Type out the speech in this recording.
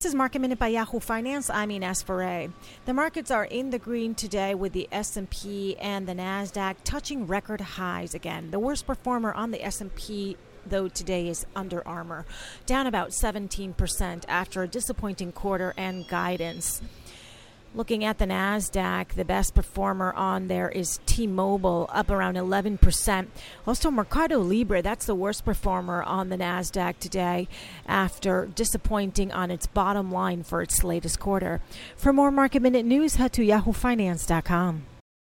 This is Market Minute by Yahoo Finance. I'm Ines Ferre. The markets are in the green today with the S&P and the Nasdaq touching record highs again. The worst performer on the S&P though today is Under Armour, down about 17% after a disappointing quarter and guidance. Looking at the NASDAQ, the best performer on there is T Mobile, up around 11%. Also, Mercado Libre, that's the worst performer on the NASDAQ today after disappointing on its bottom line for its latest quarter. For more market minute news, head to yahoofinance.com.